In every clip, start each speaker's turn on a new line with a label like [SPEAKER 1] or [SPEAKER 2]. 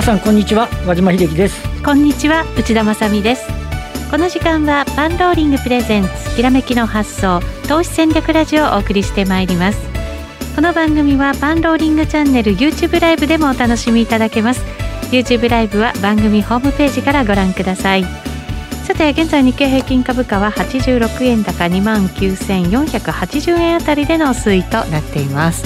[SPEAKER 1] 皆さんこんにちは和島秀樹です。
[SPEAKER 2] こんにちは内田まさです。この時間はパンローリングプレゼンツきらめきの発想投資戦略ラジオをお送りしてまいります。この番組はパンローリングチャンネル YouTube ライブでもお楽しみいただけます。YouTube ライブは番組ホームページからご覧ください。さて現在日経平均株価は86円高2万9480円あたりでの推移となっています。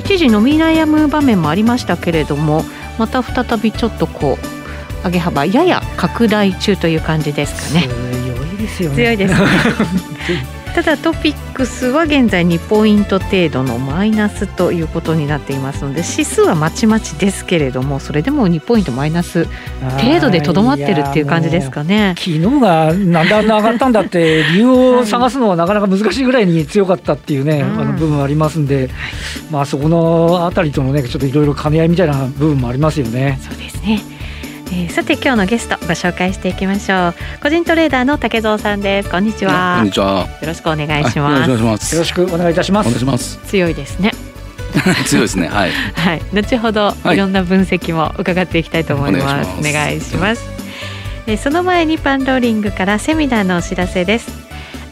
[SPEAKER 2] 一時伸び悩む場面もありましたけれどもまた再びちょっとこう上げ幅やや拡大中という感じですかね。
[SPEAKER 1] 強いですよね。
[SPEAKER 2] 強いです ただトピックスは現在2ポイント程度のマイナスということになっていますので指数はまちまちですけれどもそれでも2ポイントマイナス程度でとどまってるっていう感じですかね。
[SPEAKER 1] 昨日がなんであんな上がったんだって理由を探すのはなかなか難しいぐらいに強かったっていうね、あの部分ありますんで、まあそこのあたりとのねちょっといろいろ兼ね合いみたいな部分もありますよね。
[SPEAKER 2] そうですねえー、さて今日のゲストご紹介していきましょう。個人トレーダーの竹蔵さんです。こんにちは。
[SPEAKER 3] こんにちは。よ
[SPEAKER 2] ろしくお願いします。
[SPEAKER 3] よろし
[SPEAKER 1] くお願いいたします。
[SPEAKER 3] お願いします。
[SPEAKER 2] 強いですね。
[SPEAKER 3] 強いですね。はい、
[SPEAKER 2] はい、後ほどい。ろんな分析も伺っていきたいと思います、はい、お願いします。えその前にパンローリングからセミナーのお知らせです。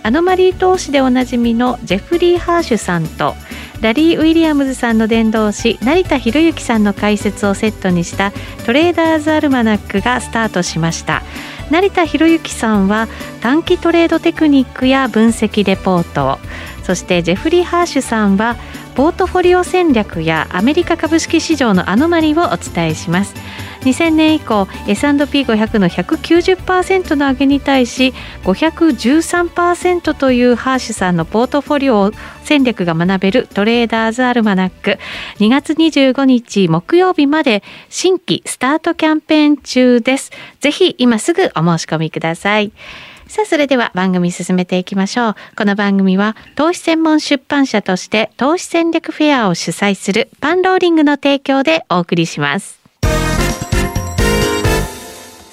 [SPEAKER 2] アノマリー投資でおなじみのジェフリー・ハーシュさんとラリー・ウィリアムズさんの伝道師成田博之さんの解説をセットにしたトレーダーズアルマナックがスタートしました。成田博之さんは短期トレードテクニックや分析レポートそしてジェフリー・ハーシュさんはポートフォリオ戦略やアメリカ株式市場のアノマリをお伝えします。2000年以降 S&P500 の190%の上げに対し513%というハーシュさんのポートフォリオ戦略が学べるトレーダーズアルマナック。2月25日木曜日まで新規スタートキャンペーン中です。ぜひ今すぐお申し込みください。さあ、それでは番組進めていきましょう。この番組は投資専門出版社として投資戦略フェアを主催するパンローリングの提供でお送りします。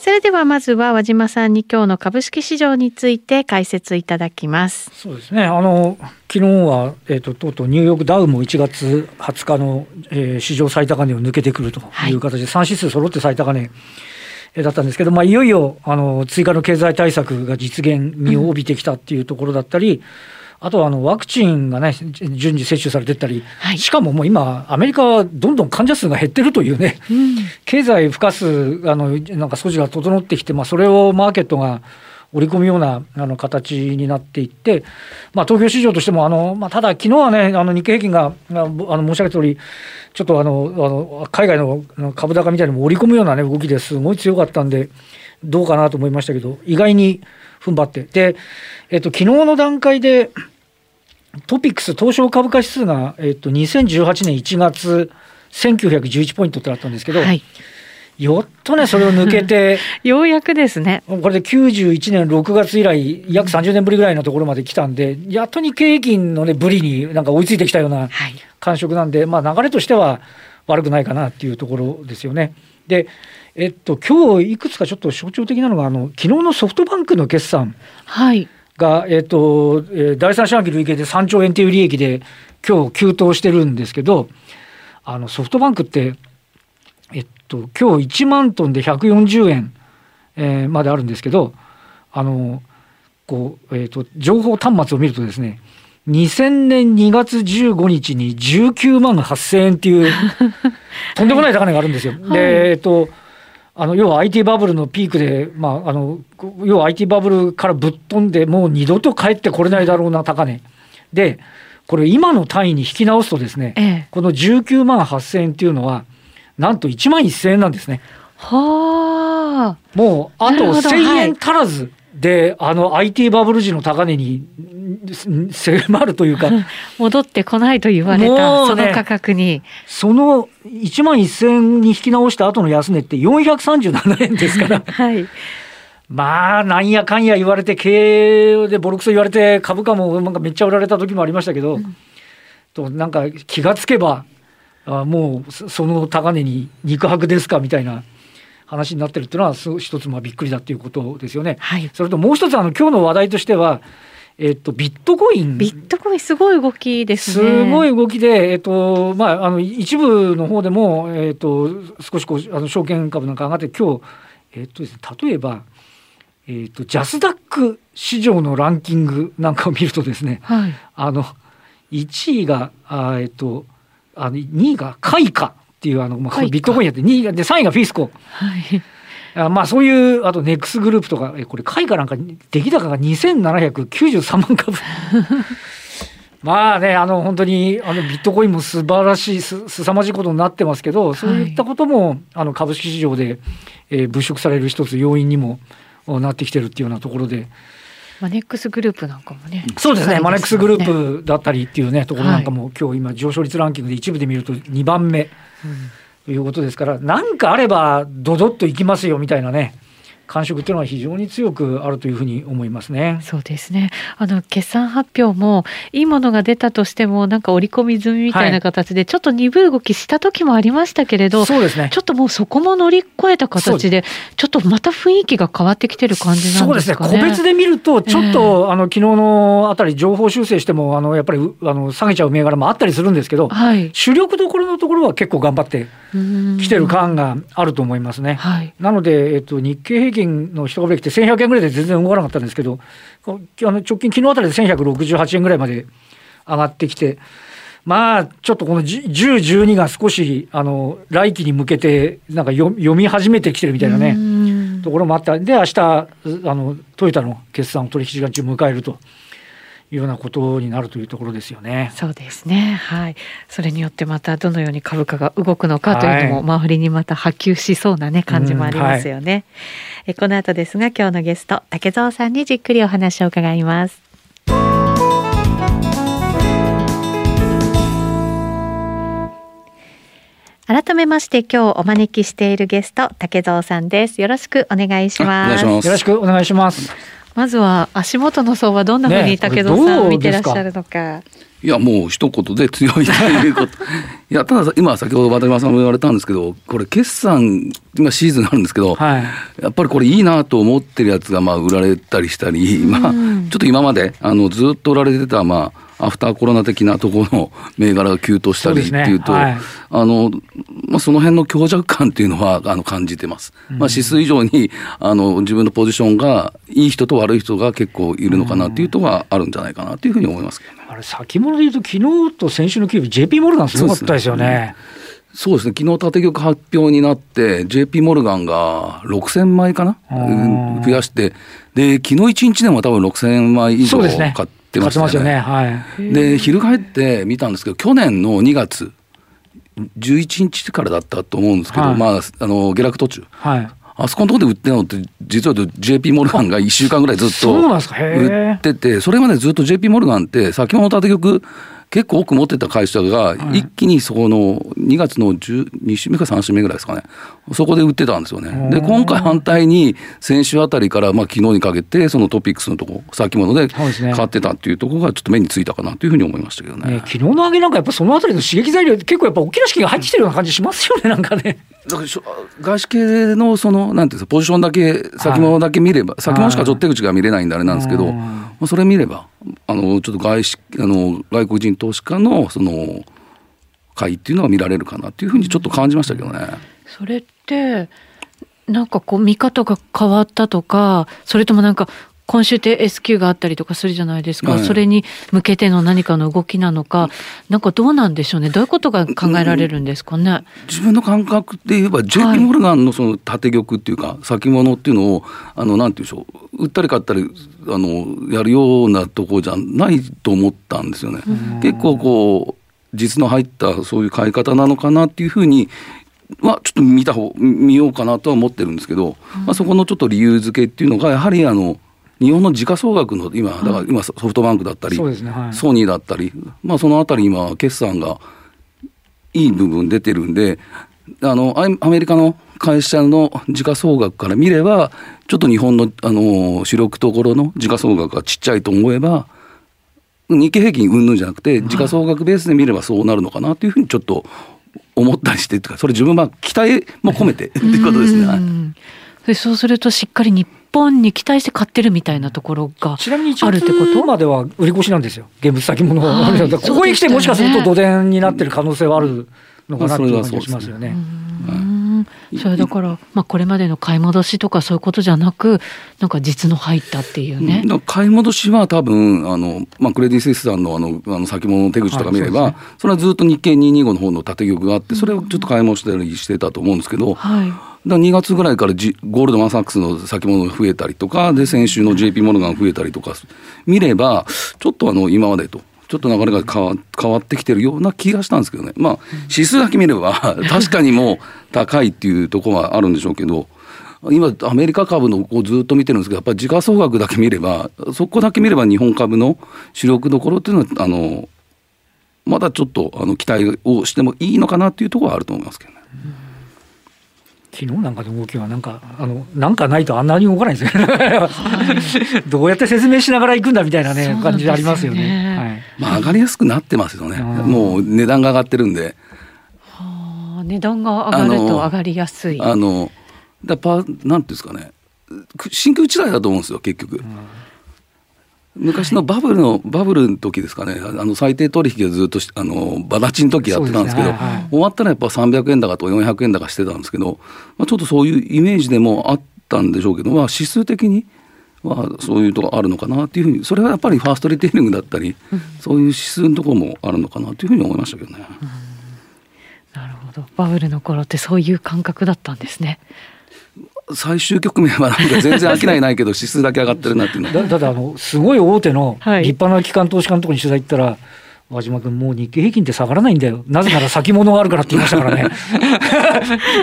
[SPEAKER 2] それではまずは和島さんに今日の株式市場について解説いただきます。
[SPEAKER 1] そうですね。あの昨日はえっ、ー、ととうとうニューヨークダウも1月20日の、えー、市場最高値を抜けてくるという形で、はい、3指数揃って最高値だったんですけど、まあ、いよいよあの追加の経済対策が実現味を帯びてきたっていうところだったり、うん、あとはあのワクチンがね、順次接種されてったり、はい、しかももう今、アメリカはどんどん患者数が減ってるというね、うん、経済付加数、あのなんか措置が整ってきて、まあ、それをマーケットが織り込むようなあの形になっていって、まあ、東京市場としてもあの、まあ、ただ、昨日はね、あの日経平均があの申し上げた通り、ちょっとあのあの海外の株高みたいなのも織り込むような、ね、動きですごい強かったんで、どうかなと思いましたけど、意外に踏ん張って、で、えっと昨日の段階で、トピックス東証株価指数が、えっと、2018年1月、1911ポイントってあったんですけど、はい。よっとね、それを抜けて、
[SPEAKER 2] ようやくですね。
[SPEAKER 1] これで91年6月以来、約30年ぶりぐらいのところまで来たんで、やっと日経平均のね、ぶりになんか追いついてきたような感触なんで、はい、まあ流れとしては悪くないかなっていうところですよね。で、えっと、今日いくつかちょっと象徴的なのが、あの、昨日のソフトバンクの決算。はい。が、えっと、えー、第三四半期累計で3兆円という利益で、今日急騰してるんですけど、あの、ソフトバンクって、と、今日1万トンで140円、えー、まであるんですけど、あの、こう、えっ、ー、と、情報端末を見るとですね、2000年2月15日に19万8000円っていう、とんでもない高値があるんですよ。はい、で、えっ、ー、と、あの要は IT バブルのピークで、まあ、あの要は IT バブルからぶっ飛んで、もう二度と帰ってこれないだろうな高値。で、これ、今の単位に引き直すとですね、ええ、この19万8000円っていうのは、なんと1万1000円なんですね。はあ。もう、あと1000円足らずで、はい、あの IT バブル時の高値に迫るというか。
[SPEAKER 2] 戻ってこないと言われた、その価格に。
[SPEAKER 1] その1万1000円に引き直した後の安値って437円ですから。はい。まあ、なんやかんや言われて、経営でボロクソ言われて、株価もなんかめっちゃ売られた時もありましたけど、うん、となんか気がつけば、あもうその高値に肉薄ですかみたいな話になってるっていうのは一つまあびっくりだっていうことですよね。はい、それともう一つあの今日の話題としてはえっと、ビットコイン。
[SPEAKER 4] ビットコインすごい動きです
[SPEAKER 1] ね。すごい動きで、えっと、まあ、あの、一部の方でも、えっと、少しこう、あの、証券株なんか上がって、今日、えっとですね、例えば、えっと、ジャスダック市場のランキングなんかを見るとですね、はい、あの、1位が、あえっと、あの、2位がカイカっていう、あの、まあ、ビットコインやって、2位が、で、3位がフィスコ。はいあまあそういうあとネックスグループとかえこれ開花なんか出来高が2793万株 まあねあの本当にあのビットコインも素晴らしいすさまじいことになってますけどそういったことも、はい、あの株式市場で、えー、物色される一つ要因にもなってきてるっていうようなところで。
[SPEAKER 4] マネックスグループなんかもね。
[SPEAKER 1] そうですね。ねマネックスグループだったりっていうね、ところなんかも、はい、今日今上昇率ランキングで一部で見ると2番目。うんということですから、何かあれば、どどっといきますよみたいなね。感触っていうのは非常に強くあるというふうに思いますね。
[SPEAKER 4] そうですね。あの決算発表もいいものが出たとしてもなんか織り込み済みみたいな形でちょっと鈍い動きした時もありましたけれど、
[SPEAKER 1] そうですね。
[SPEAKER 4] ちょっともうそこも乗り越えた形でちょっとまた雰囲気が変わってきてる感じなんですかね。そうですね。
[SPEAKER 1] 個別で見るとちょっと、えー、あの昨日のあたり情報修正してもあのやっぱりあの下げちゃう銘柄もあったりするんですけど、はい、主力どころのところは結構頑張ってきてる感があると思いますね。はい、なのでえっと日経平均の一株来て1100円ぐらいで全然動かなかったんですけど、あの直近、昨日あたりで1168円ぐらいまで上がってきて、まあ、ちょっとこの10、12が少し、あの、来期に向けて、なんか読み始めてきてるみたいなね、ところもあったんで、明日、あの、トヨタの決算取引時間中迎えると。いうようなことになるというところですよね。
[SPEAKER 4] そうですね。はい。それによってまたどのように株価が動くのかというのも周りにまた波及しそうなね感じもありますよね。はい、えこの後ですが今日のゲスト竹蔵さんにじっくりお話を伺います。改めまして今日お招きしているゲスト竹蔵さんです。よろしくお願いします。よ
[SPEAKER 1] ろしくお願いします。
[SPEAKER 4] まずは足元の層はどんなふうに武藤さん見てらっしゃるのか。
[SPEAKER 3] いやもう一言で強いということ。いやただ今先ほど渡辺さんも言われたんですけどこれ決算今シーズンあるんですけど、はい、やっぱりこれいいなと思ってるやつがまあ売られたりしたり、まあ、ちょっと今まであのずっと売られてたまあアフターコロナ的なところの銘柄が急騰したりっていうと、ねはい、あの、まあ、その辺の強弱感っていうのは、あの、感じてます。うん、まあ、指数以上に、あの、自分のポジションが、いい人と悪い人が結構いるのかなっていうとはあるんじゃないかなというふうに思いますけどね。
[SPEAKER 1] あれ、先物で言うと、昨日と先週の給与、JP モルガンすごかったですよね。
[SPEAKER 3] そうですね、昨日縦玉発表になって、JP モルガンが6000枚かな、増やして、で昨日1日でも多分6000枚以上買って。ってましたよね。よね。はい、で翻って見たんですけど去年の2月11日からだったと思うんですけど、はい、まああの下落途中、はい、あそこのところで売ってるのって、実は JP モルガンが1週間ぐらいずっと売ってて、それまでずっと JP モルガンって、先物縦玉結構多く持ってた会社が、一気にそこの2月の2週目か3週目ぐらいですかね、そこで売ってたんですよね。で、今回反対に先週あたりから、まあ昨日にかけて、そのトピックスのとこ、先物で買ってたっていうところがちょっと目についたかなというふうに思いましたけどね。ね
[SPEAKER 1] 昨日の上げなんかやっぱそのあたりの刺激材料、結構やっぱ大きな資金が入ってきてるような感じしますよね、なんかね。
[SPEAKER 3] だから外資系のその、なんていうんですか、ポジションだけ、先物だけ見れば、先物しかちょっと手口が見れないんであれなんですけど、まあ、それ見れば、あのちょっと外資あの外国人投資家のその買いっていうのが見られるかなっていうふうにちょっと感じましたけどね。
[SPEAKER 4] それってなんかこう見方が変わったとかそれともなんか今週って S q があったりとかするじゃないですか、はい、それに向けての何かの動きなのか、なんかどうなんでしょうね、どういうことが考えられるんですかね。
[SPEAKER 3] 自分の感覚で言えば、JP モルガンのその縦玉っていうか、先物っていうのを、あのなんていうんでしょう、売ったり買ったりあのやるようなとこじゃないと思ったんですよね。結構こう実の入ったそういう買い方なのかなっていうふうにはちょっと見た方見ようかなとは思ってるんですけど、まあ、そこのちょっと理由付けっていうのがやはりあの日本の時価総額の今、だから今ソフトバンクだったり、ねはい、ソニーだったり、まあ、そのあたり今、決算がいい部分出てるんで、あのアメリカの会社の時価総額から見れば、ちょっと日本のあの主力ところの時価総額がちっちゃいと思えば、日経平均うんぬんじゃなくて、時価総額ベースで見ればそうなるのかなというふうにちょっと思ったりして、それ自分は期待も込めてっていうことですね。
[SPEAKER 4] そうするとしっかり日本に期待して買ってるみたいなところが
[SPEAKER 1] ちなみに1月までは売り越しなんですよ。現物先物、はい、ここへ来てもしかすると土田になってる可能性はあるのかなっていう感じがしますよね。
[SPEAKER 4] それだから、まあ、これまでの買い戻しとかそういうことじゃなくなんか実の入ったっていうね。
[SPEAKER 3] 買い戻しは多分あの、まあ、クレディ・スイスさんのあのあの先物の手口とか見れば、はいそね、それはずっと日経225の方の縦玉があってそれをちょっと買い戻したりしてたと思うんですけど。はいだ2月ぐらいから、G、ゴールドマン・サックスの先物が増えたりとかで先週の JP モルガン増えたりとか見ればちょっとあの今までとちょっと流れが変わ変わってきてるような気がしたんですけどねまあ指数だけ見れば 確かにもう高いっていうところはあるんでしょうけど今アメリカ株のをずっと見てるんですけどやっぱり時価総額だけ見ればそこだけ見れば日本株の主力どころっていうのはあのまだちょっとあの期待をしてもいいのかなっていうところはあると思いますけどね。
[SPEAKER 1] 昨日なんかの動きはなんかあのなんかないとあんなに動かないですよ。ね、はい、どうやって説明しながら行くんだみたいなね、ね、感じでありますよね、
[SPEAKER 3] はい、まあ上がりやすくなってますよね。もう値段が上がってるんで、
[SPEAKER 4] はあ、値段が上がると上がりやすい。
[SPEAKER 3] あのだパなんていうんですかね。真空地帯だと思うんですよ結局、昔のバブルの、はい、バブルの時ですかね、あの最低取引をずっとあのばだちの時やってたんですけど、ねはいはい、終わったらやっぱ300円高と400円高してたんですけど、まあ、ちょっとそういうイメージでもあったんでしょうけど、まあ、指数的にはそういうとこあるのかなっていうふうに、それはやっぱりファーストリテイリングだったり、うん、そういう指数のところもあるのかなというふうに思いましたけどね。うん、
[SPEAKER 4] なるほど。バブルの頃ってそういう感覚だったんですね。
[SPEAKER 3] 最終局面はなんか全然商いないけど指数だけ上がってるなっていうの
[SPEAKER 1] だだあのすごい大手の立派な機関投資家のところに取材行ったら、和島君、もう日経平均って下がらないんだよ、なぜなら先物があるからって言いましたからね、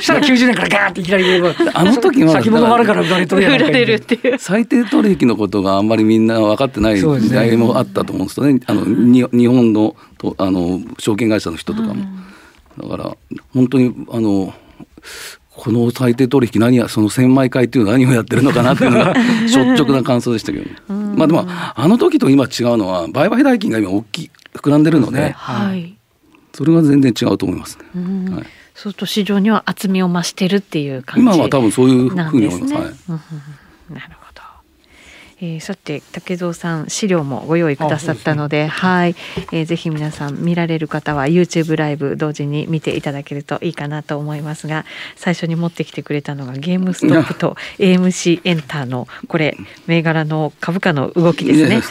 [SPEAKER 1] したら90年からガーっていきなり、
[SPEAKER 3] あの時は
[SPEAKER 1] 先物があるから売られとるや
[SPEAKER 4] るっていう。
[SPEAKER 3] 最低取引のことがあんまりみんな分かってない時代もあったと思うんですよね、あの日本のとあの証券会社の人とかも。だから本当にあのこの最低取引何やその千枚会っていうのは何をやってるのかなっていうのが 率直な感想でしたけど、まあでもあの時と今違うのは売買代金が今大きい膨らんでるので、はい、それは全然違うと思いますね。はい、
[SPEAKER 4] そうすると市場には厚みを増してるっていう感じ、
[SPEAKER 3] ね、今は多分そういうふうに思います。はい、なるほ
[SPEAKER 4] どえー、さて竹蔵さん資料もご用意くださったので、ね、はい、えー、ぜひ皆さん見られる方は YouTube ライブ同時に見ていただけるといいかなと思いますが最初に持ってきてくれたのがゲームストップと AMC エンターのこれ銘柄の株価の動きですね。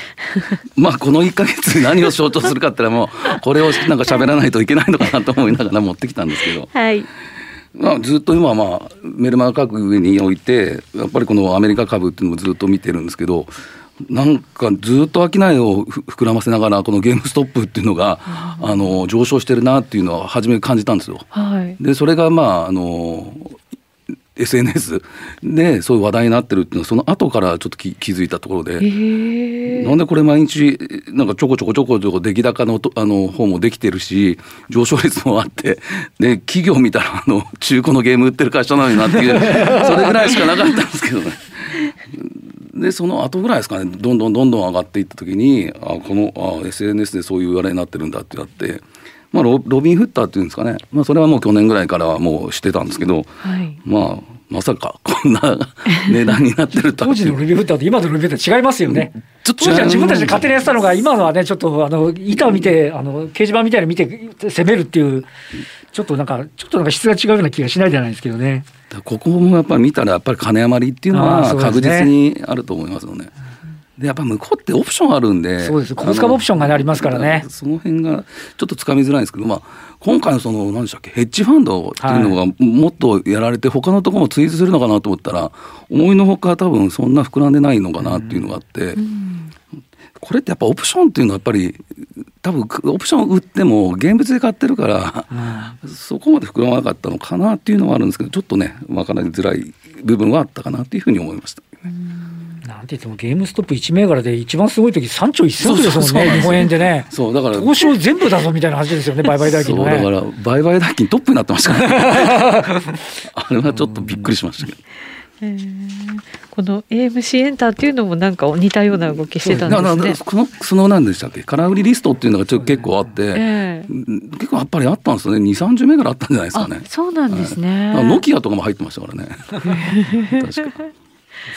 [SPEAKER 3] まあこの1か月何を象徴するかってのはもうこれをなんか喋らないといけないのかなと思いながら持ってきたんですけど。
[SPEAKER 4] はい
[SPEAKER 3] まあ、ずっと今はまあメルマガ各上に置いてやっぱりこのアメリカ株っていうのもずっと見てるんですけどなんかずっと商いを膨らませながらこのゲームストップっていうのがあの上昇してるなっていうのは初め感じたんですよ。はい、でそれがまああの SNS でそういう話題になってるっていうのはその後からちょっと気づいたところで、なんでこれ毎日なんかちょこちょこちょこちょこ出来高のあの方もできてるし上昇率もあってで企業見たらあの中古のゲーム売ってる会社なのになっていう それぐらいしかなかったんですけどね。でその後ぐらいですかねどんどんどんどん上がっていった時にあこのあ SNS でそういう言われになってるんだってなって。まあロ、ロビン・フッターっていうんですかね、まあ、それはもう去年ぐらいからはもうしてたんですけど、はい、まあまさかこんな 値段になってると
[SPEAKER 1] 当時のロビン・フッターと今のロビン・フッター違いますよね。ちょっと当時は自分たちで勝手にやってたのが今のはねちょっとあの板を見てあの掲示板みたいに見て攻めるっていうちょっとなんかちょっとなんか質が違うような気がしないじゃないですけどね。
[SPEAKER 3] ここもやっぱり見たらやっぱり金余りっていうのは確実にあると思いますよね。でやっぱ向こうってオプションあるんで、
[SPEAKER 1] そうです。コスカオプションが、ね、ありますからね。
[SPEAKER 3] その辺がちょっとつかみづらいんですけど、まあ今回のその何でしたっけヘッジファンドっていうのがもっとやられて、他のところも追随するのかなと思ったら、思いのほか多分そんな膨らんでないのかなっていうのがあって、これってやっぱオプションっていうのはやっぱり多分オプション売っても現物で買ってるから、そこまで膨らまなかったのかなっていうのはあるんですけどちょっとね分からづらい部分はあったかなっていうふうに思いました。
[SPEAKER 1] なんて言ってもゲームストップ1銘柄で一番すごい時3兆1000億ですもんね、日本円でね。
[SPEAKER 3] そうだから
[SPEAKER 1] 投資を全部だぞみたいな話ですよね、売買代金の、ね、
[SPEAKER 3] そうだから売買代金トップになってましたからね。あれはちょっとびっくりしましたけど。
[SPEAKER 4] この AMC エンターっていうのもなんか似たような動きしてたんですね。
[SPEAKER 3] このその何でしたっけ？空売りリストっていうのがちょっと結構あって、えー、結構やっぱりあったんですよね2 3 0銘柄あったんじゃないですかね。
[SPEAKER 4] そうなんですね。
[SPEAKER 3] ノキアとかも入ってましたからね。確か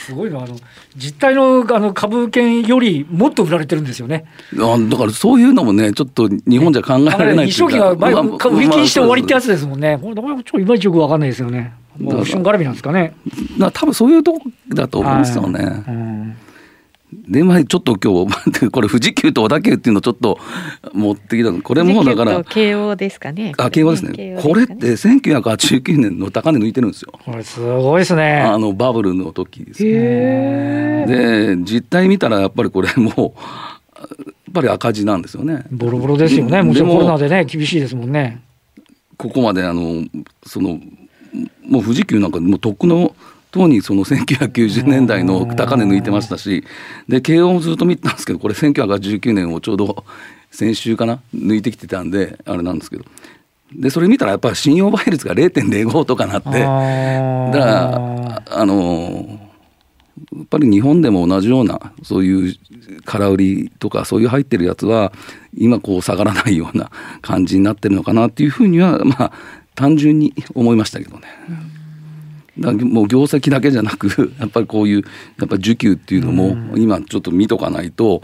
[SPEAKER 1] すごいのあの実態のあの株券よりもっと売られてるんですよね。
[SPEAKER 3] あだからそういうのもねちょっと日本じゃ考えられない
[SPEAKER 1] いうか。が前、まあ、売り切りして終わりってやつですもんね。これだからちょっといまいちよくわかんないですよね。オプション絡みなんですかね。
[SPEAKER 3] だ多分そういうとこだと思うんですよね。はいうんで、まあ、ちょっと今日、これ富士急と小田急っていうのをちょっと持ってきたの。これもだから。
[SPEAKER 4] 慶応ですかね。
[SPEAKER 3] あ、慶応ですね。ねこれって1989年の高値抜いてるんですよ。
[SPEAKER 1] これすごいですね。
[SPEAKER 3] あのバブルの時ですね。で、実態見たらやっぱりこれもう、やっぱり赤字なんですよね。
[SPEAKER 1] ボロボロですよね。もちろんコロナでね、厳しいですもんね。
[SPEAKER 3] ここまであの、その、もう富士急なんかもうとっくのとにその1990年代の高値抜いてましたしで慶応もずっと見てたんですけどこれ1989年をちょうど先週かな抜いてきてたんであれなんですけど。でそれ見たらやっぱり信用倍率が0.05とかなってだからあのやっぱり日本でも同じようなそういう空売りとかそういう入ってるやつは今こう下がらないような感じになってるのかなっていうふうにはまあ単純に思いましたけどね。うん。だもう業績だけじゃなく やっぱりこういうやっぱ需給っていうのも今ちょっと見とかないと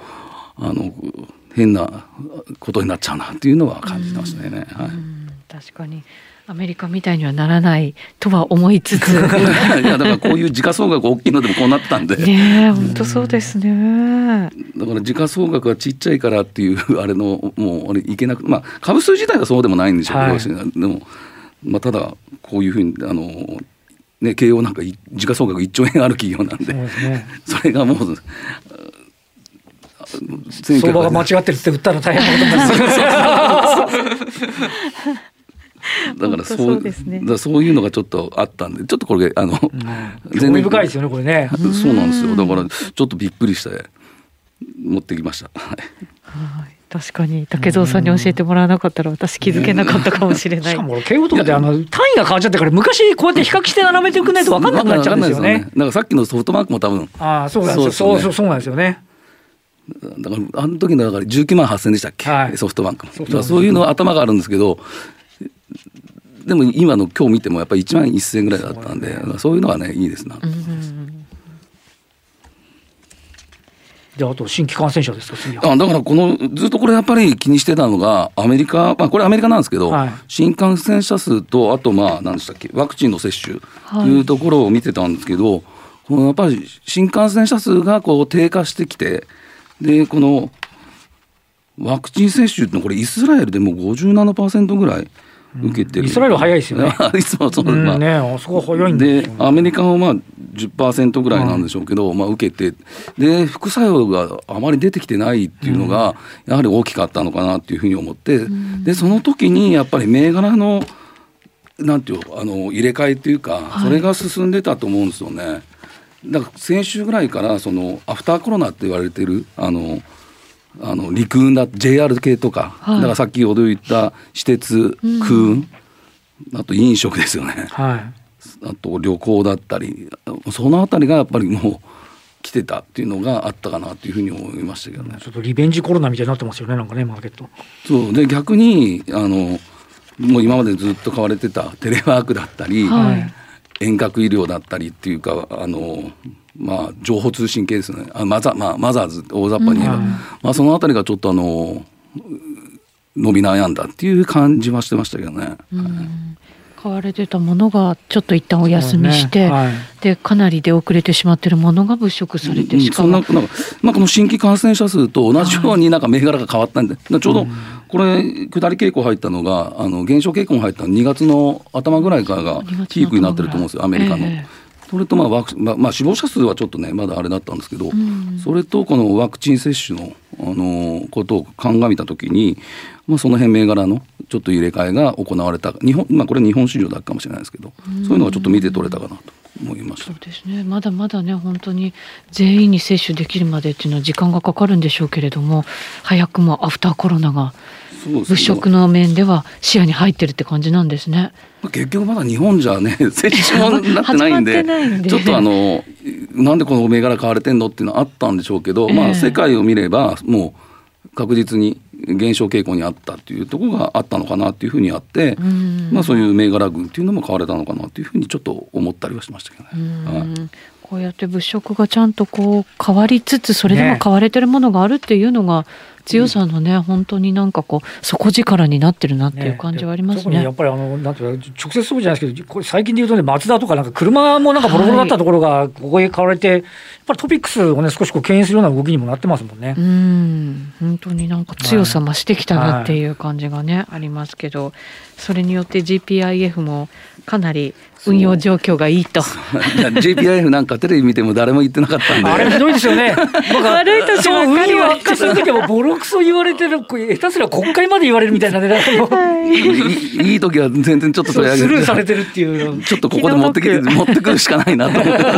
[SPEAKER 3] あの変なことになっちゃうなっていうのは感じましたね。はい、
[SPEAKER 4] 確かに。アメリカみたいにはならないとは思いつつ。い
[SPEAKER 3] やだからこういう時価総額大きいのでもこうなったんで。
[SPEAKER 4] ね本当そうですね。
[SPEAKER 3] だから時価総額がちっちゃいからっていうあれのもうあれいけなくまあ株数自体はそうでもないんでしょうけど、はい、でもまあただこういうふうにあのね、慶応なんか時価総額1兆円ある企業なんで、ね、それがもう。
[SPEAKER 1] 相場が間違ってるって売ったら大変なことになる
[SPEAKER 3] だからそう、ね、だそういうのがちょっとあったんでちょっとこれあの、
[SPEAKER 1] うん、興味深いですよねこれね。
[SPEAKER 3] そうなんですよ。だからちょっとびっくりして持ってきました。
[SPEAKER 4] はい確かに竹蔵さんに教えてもらわなかったら私気づけなかったかもしれない。し
[SPEAKER 1] かも慶応とかであの単位が変わっちゃってから昔こうやって比較して並べてくないと分かんなくなっちゃうんですよね。だ
[SPEAKER 3] からさっきのソフトバンクも多分。
[SPEAKER 1] ああそうなんですよ。そうそうそうなんですよね。
[SPEAKER 3] だからあの時のだから19万8000でしたっけ、はい、ソフトバンクも。そういうの頭があるんですけど。でも今の今日見てもやっぱり1万1000ぐらいだったんでそういうのはねいいですな。うん
[SPEAKER 1] であと新規感染者ですか
[SPEAKER 3] あだからこのずっとこれやっぱり気にしてたのがアメリカ、まあ、これアメリカなんですけど、はい、新感染者数とあとまあ何でしたっけワクチンの接種というところを見てたんですけど、はい、このやっぱり新感染者数がこう低下してきてでこのワクチン接種ってこれイスラエルでもう57%ぐらい。受けてる、
[SPEAKER 1] イスラエル早いですよね。
[SPEAKER 3] いつもそう、
[SPEAKER 1] まあ、ね、あそこ早いん
[SPEAKER 3] で、アメリカはまあ10%ぐらいなんでしょうけど、まあ受けて、で副作用があまり出てきてないっていうのがやはり大きかったのかなっていうふうに思って、でその時にやっぱり銘柄のなんていうあの入れ替えっていうか、それが進んでたと思うんですよね。だから先週ぐらいからそのアフターコロナって言われてるあのあの陸運だ JR 系とか、はい、だから先ほど言った私鉄、空運、うん、あと飲食ですよね、はい、あと旅行だったりそのあたりがやっぱりもう来てたっていうのがあったかなっていうふうに思いましたけどね。
[SPEAKER 1] ちょっとリベンジコロナみたいになってますよねなんかねマーケット。
[SPEAKER 3] そう。で逆にあのもう今までずっと買われてたテレワークだったり、はい、遠隔医療だったりっていうかあのまあ、情報通信系ですね。あマザ,、まあ、マザーズ大雑把に言えば、うん、まあ、そのあたりがちょっとあの伸び悩んだっていう感じはしてましたけどね。うん
[SPEAKER 4] 買われてたものがちょっと一旦お休みして、ね。はい、でかなり出遅れてしまっているものが物色されて、しかも、
[SPEAKER 3] うん、なんかまあ、この新規感染者数と同じようになんか銘柄が変わったんで、はい、ちょうどこれ下り傾向入ったのがあの減少傾向に入ったの2月の頭ぐらいからがピークになってると思うんですよアメリカの。えーそれとまあワクまあ、まあ、死亡者数はちょっとねまだあれだったんですけど、うん、それとこのワクチン接種の、あのことを鑑みたときに、まあ、その辺銘柄のちょっと入れ替えが行われた日本、まあ、これ日本市場だけかもしれないですけど、うん、そういうのがちょっと見て取れたかなと思いました。
[SPEAKER 4] そうですね。まだまだね本当に全員に接種できるまでっていうのは時間がかかるんでしょうけれども早くもアフターコロナが物色の面では視野に入ってるって感じなんですね。
[SPEAKER 3] 結局まだ日本じゃね接種もなってないんで ちょっとあのなんでこの銘柄買われてんのっていうのはあったんでしょうけど、えー、まあ世界を見ればもう確実に減少傾向にあったっていうところがあったのかなっていうふうにあって、まあそういう銘柄群っていうのも買われたのかなっていうふうにちょっと思ったりはしましたけどね。
[SPEAKER 4] はいこうやって物色がちゃんとこう変わりつつそれでも買われてるものがあるっていうのが、強さのね、本当になんかこう底力になってるなっていう感じはありますね。
[SPEAKER 1] ねやっぱりあのなんていうか直接そうじゃないですけど、これ最近で言うとねマツダとかなんか車もなんかボロボロだったところがここへ買われて、はい、やっぱりトピックスをね少しこう牽引するような動きにもなってますもんね。
[SPEAKER 4] うん。本当になんか強さ増してきたなっていう感じがね、はい、ありますけど、それによって GPIF もかなり運用状況がいいと。
[SPEAKER 3] GPIF なんかテレビ見ても誰も言ってなかったんで。
[SPEAKER 1] あれひどいですよね。
[SPEAKER 4] 悪い年ばっかり
[SPEAKER 1] は。悪化する時はボロクソ言われてる、下手すら国会まで言われるみたいなね。はい、
[SPEAKER 3] いい時は全然ちょっと取り上げ
[SPEAKER 1] スルーされてるっていう。
[SPEAKER 3] ちょっとここで持ってきて、持ってくるしかないなと思って。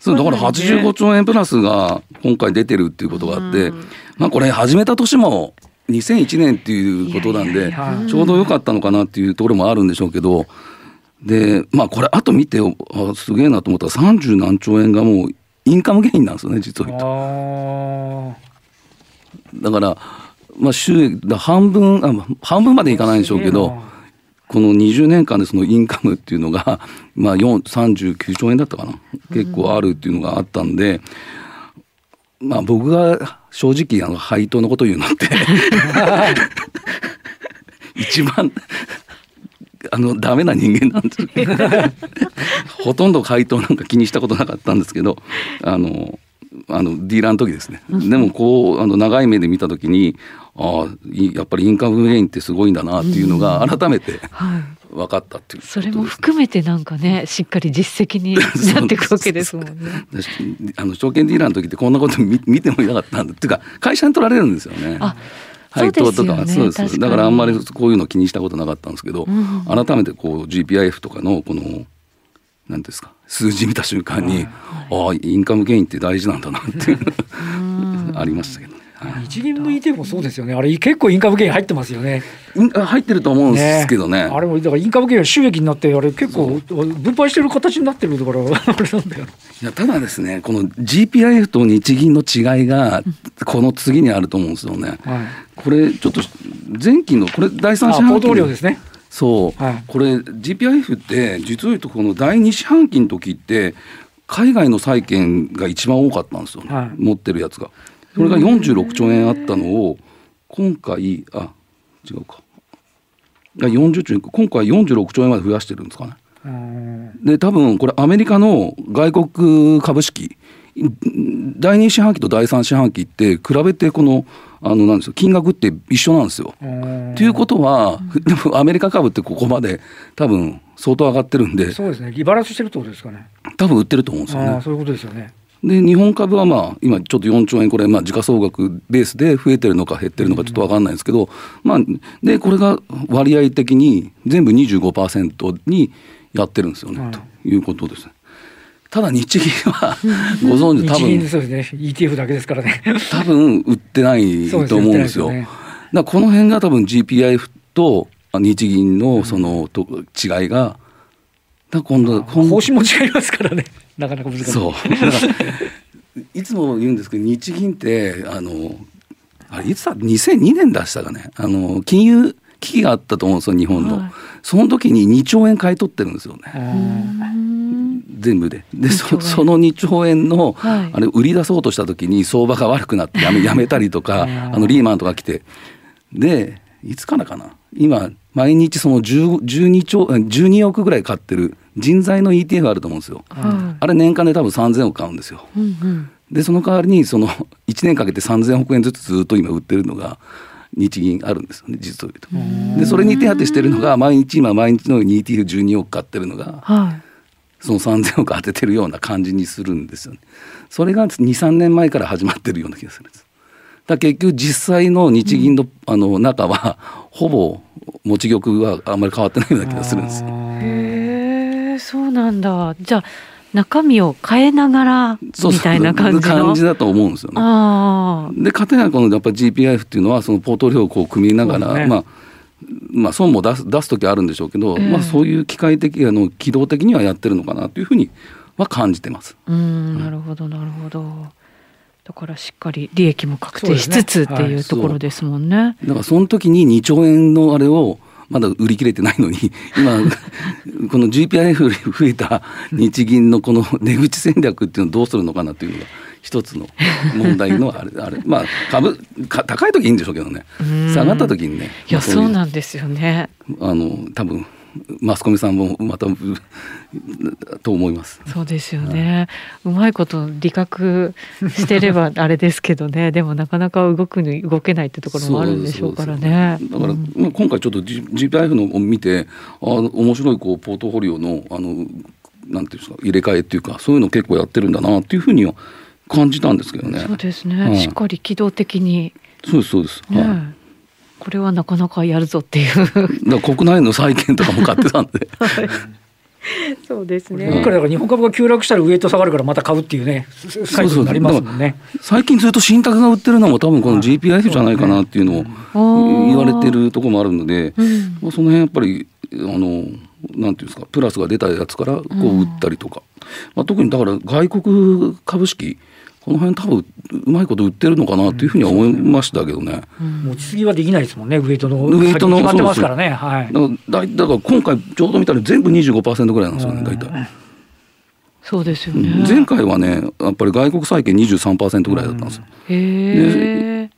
[SPEAKER 3] そうだから85兆円プラスが今回出てるっていうことがあって、まあこれ始めた年も2001年っていうことなんで、ちょうど良かったのかなっていうところもあるんでしょうけど、で、まあこれ、あと見て、あすげえなと思ったら、30何兆円がもうインカムゲインなんですよね、実を言うと。だから、まあ収益、半分あ、半分までいかないんでしょうけど、この20年間でそのインカムっていうのが、まあ、39兆円だったかな、結構あるっていうのがあったんで、まあ僕が正直あの配当のこと言うのって。一番あのダメな人間なんですほとんど配当なんか気にしたことなかったんですけどあのあのディーラーの時ですね、でもこうあの長い目で見た時にああやっぱりインカムゲインってすごいんだなっていうのが改めて分かったっていう、
[SPEAKER 4] それも含めてなんかねしっかり実績に なっていくわけですもんね。
[SPEAKER 3] あの証券ディーラーの時ってこんなこと見 見てもいなかったんだって。いうか会社に取られるんですよね。
[SPEAKER 4] あ配当とかそうです、
[SPEAKER 3] だからあんまりこういうの気にしたことなかったんですけど、うん、改めてこう GPIF とかのこの何ですか数字見た瞬間に、はい、ああインカムゲインって大事なんだなっていう ありましたけどね。
[SPEAKER 1] 日銀の ETF もそうですよね。あれ結構インカムゲイン入ってますよね。
[SPEAKER 3] 入ってると思うんですけどね。
[SPEAKER 1] ねあれもだからインカムゲイン収益になってあれ結構分配してる形になってるから あれなんだよ。
[SPEAKER 3] いやただですねこの GPIF と日銀の違いがこの次にあると思うんですよね。はい、これちょっと前期のこれ第三四半期
[SPEAKER 1] ですね。
[SPEAKER 3] そう、はい、これ GPIF って実を言うとこの第二四半期の時って海外の債券が一番多かったんですよ、ね、はい、持ってるやつが。それが46兆円あったのを今回あ違うか40兆円今回46兆円まで増やしてるんですかね。で多分これアメリカの外国株式第2四半期と第3四半期って比べてこのあのなんですよ金額って一緒なんですよ。ということは、でもアメリカ株ってここまで多分相当上がってるんで
[SPEAKER 1] そうですねリバランスしてるってことですかね
[SPEAKER 3] 多分売ってると思うんですよね。
[SPEAKER 1] そういうことですよね。
[SPEAKER 3] で日本株はまあ今ちょっと4兆円これまあ時価総額ベースで増えてるのか減ってるのかちょっと分かんないですけど、まあでこれが割合的に全部25%にやってるんですよね、ということです。ね。ただ日銀は ご存知多分。
[SPEAKER 1] そうですね。ETF だけですからね。
[SPEAKER 3] 多分売ってないと思うんですよ。ね、だこの辺が多分 GPIF と日銀のそのと違いが
[SPEAKER 1] だ今度方針も違いますからね。なかなか難しい。
[SPEAKER 3] そう。いつも言うんですけど日銀ってあのあれいつだ2002年出したかね。あの金融危機があったと思うんですよ日本の、はい、その時に2兆円買い取ってるんですよね。全部で。でそその2兆円の、はい、あれ売り出そうとした時に相場が悪くなってやめやめたりとかあのリーマンとか来て。でいつからかな。今毎日その12兆12億ぐらい買ってる人材の ETF あると思うんですよ、うん、あれ年間で多分3000億買うんですよ、うんうん、でその代わりにその 1年かけて3000億円ずつずっと今売ってるのが日銀あるんですよね実を言うと。でそれに手当てしてるのが毎日今毎日のように ETF12 億買ってるのが、はい、その3000億当ててるような感じにするんですよね。それが23年前から始まってるような気がするんです。だ結局実際の日銀の,、あの中はほぼ持ち玉はあんまり変わってないような気がするんです。
[SPEAKER 4] へえそうなんだじゃあ中身を変えながらみたいな感じ
[SPEAKER 3] 感じだと思うんですよね。で片やこのやっぱり GPIF っていうのはそのポートフォリオをこう組みながら、ね、まあまあ損も出す出す時あるんでしょうけど、えー、まあそういう機械的あの機動的にはやってるのかなというふうには感じてます。
[SPEAKER 4] うんなるほどなるほど。だからしっかり利益も確定しつつっていうところですもんね。
[SPEAKER 3] だからその時に2兆円のあれをまだ売り切れてないのに 今この GPIF より増えた日銀のこの 出口戦略っていうのをどうするのかなっていうのが一つの問題のあれあれ。まあ株か高い時いいんでしょうけどね。下がった時にね。
[SPEAKER 4] いやそうなんですよね。
[SPEAKER 3] あの多分マスコミさんもまたと思います。
[SPEAKER 4] そうですよね。うまいこと理覚してればあれですけどね。でもなかなか動くに動けないってところもあるんでしょうからね。
[SPEAKER 3] だから、うん、今回ちょっと GPIF のを見て、あ面白いこうポートフォリオのあのなんていうんですか入れ替えっていうかそういうの結構やってるんだなっていうふうには感じたんですけどね。
[SPEAKER 4] そうですね。はい、しっかり機動的に。
[SPEAKER 3] そうですそうです。はい。
[SPEAKER 4] これはなかなかやるぞっていう。
[SPEAKER 3] だ国内の債券とかも買ってたんで。はい
[SPEAKER 4] そうですね。
[SPEAKER 1] だから日本株が急落したら上と下がるからまた買うっていうね、そうそうなりますもんね。
[SPEAKER 3] 最近ずっと信託が売ってるのも多分この GPIF じゃないかなっていうのを言われてるところもあるので、まあその辺やっぱりあのなんていうんですかプラスが出たやつからこう売ったりとか、まあ特にだから外国株式この辺多分うまいこと売ってるのかなというふうには思いましたけどね。
[SPEAKER 1] 持ちすぎはできないですもんね、ウエイトの。ウエイトの。決まってますからね。はい。
[SPEAKER 3] だだから今回ちょうど見たら全部25%ぐらいなんですよね、大体。
[SPEAKER 4] そうですよね。
[SPEAKER 3] 前回はね、やっぱり外国債券23%ぐらいだったんですよ。へ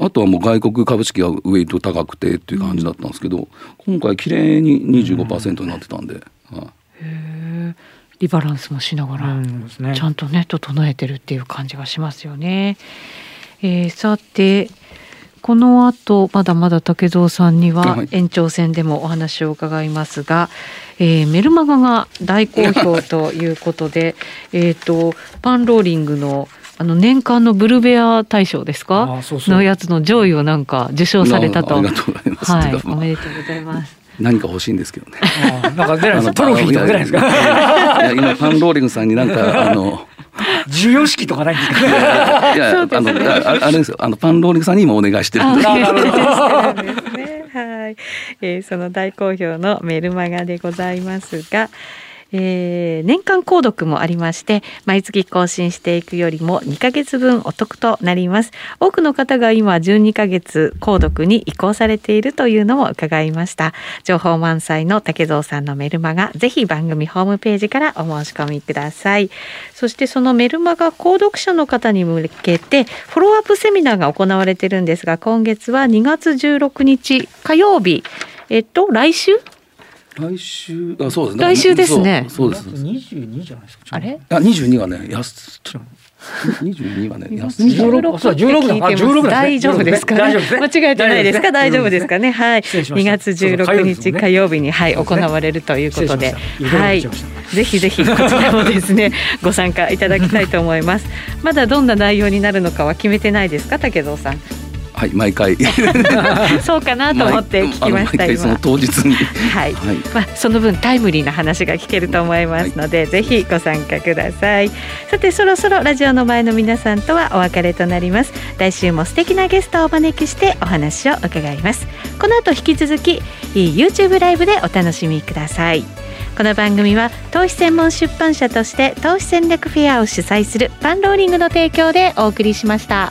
[SPEAKER 3] あとはもう外国株式がウエイト高くてっていう感じだったんですけど、今回綺麗に25%になってたんで。はい、へ
[SPEAKER 4] え。リバランスもしながら、ちゃんとね整えてるっていう感じがしますよね。えー、さてこの後まだまだ竹蔵さんには延長戦でもお話を伺いますが、えー、メルマガが大好評ということで えっとパンローリングのあの年間のブルベア大賞ですか？のやつの上位をなんか受賞されたと。
[SPEAKER 3] ありがとうございます。
[SPEAKER 4] はい、おめでとうございます。
[SPEAKER 3] 何か欲しいんですけどね。
[SPEAKER 1] なんか出ないですトロフィーとか出ないですか？い
[SPEAKER 3] や今パンローリングさんになんか あの。
[SPEAKER 1] 授与式とかないんですか？
[SPEAKER 3] いや、あの、あれですよ、あのパンローリングさんに今お願いしてるんで。はい、
[SPEAKER 4] えー、その大好評のメルマガでございますが。えー、年間購読もありまして毎月更新していくよりも2ヶ月分お得となります。多くの方が今12ヶ月購読に移行されているというのも伺いました。情報満載の竹蔵さんのメルマガぜひ番組ホームページからお申し込みください。そしてそのメルマガ購読者の方に向けてフォローアップセミナーが行われているんですが今月は2月16日火曜日。えっと来週
[SPEAKER 3] 来週あそうです
[SPEAKER 4] ね。来週ですね。
[SPEAKER 3] そうです。
[SPEAKER 1] 二十二じゃないですか。
[SPEAKER 4] あれ？
[SPEAKER 3] あ二十二はねやす二十二はね
[SPEAKER 1] 十六そう十六だ。十六
[SPEAKER 4] 大丈夫ですか間違えてないです。か大丈夫ですかね。はい。二月十六日火曜日にはい行われるということで。はい。ぜひぜひこちらもですね ご参加いただきたいと思います。まだどんな内容になるのかは決めてないですか？竹蔵さん
[SPEAKER 3] はい毎回。
[SPEAKER 4] そうかなと思って聞きました
[SPEAKER 3] 今。その当日に。
[SPEAKER 4] はい、はい、まあその分タイムリーな話が聞けると思いますので、はい、ぜひご参加ください。さてそろそろラジオの前の皆さんとはお別れとなります。来週も素敵なゲストをお招きしてお話を伺います。この後引き続き YouTube ライブでお楽しみください。この番組は投資専門出版社として投資戦略フェアを主催するパンローリングの提供でお送りしました。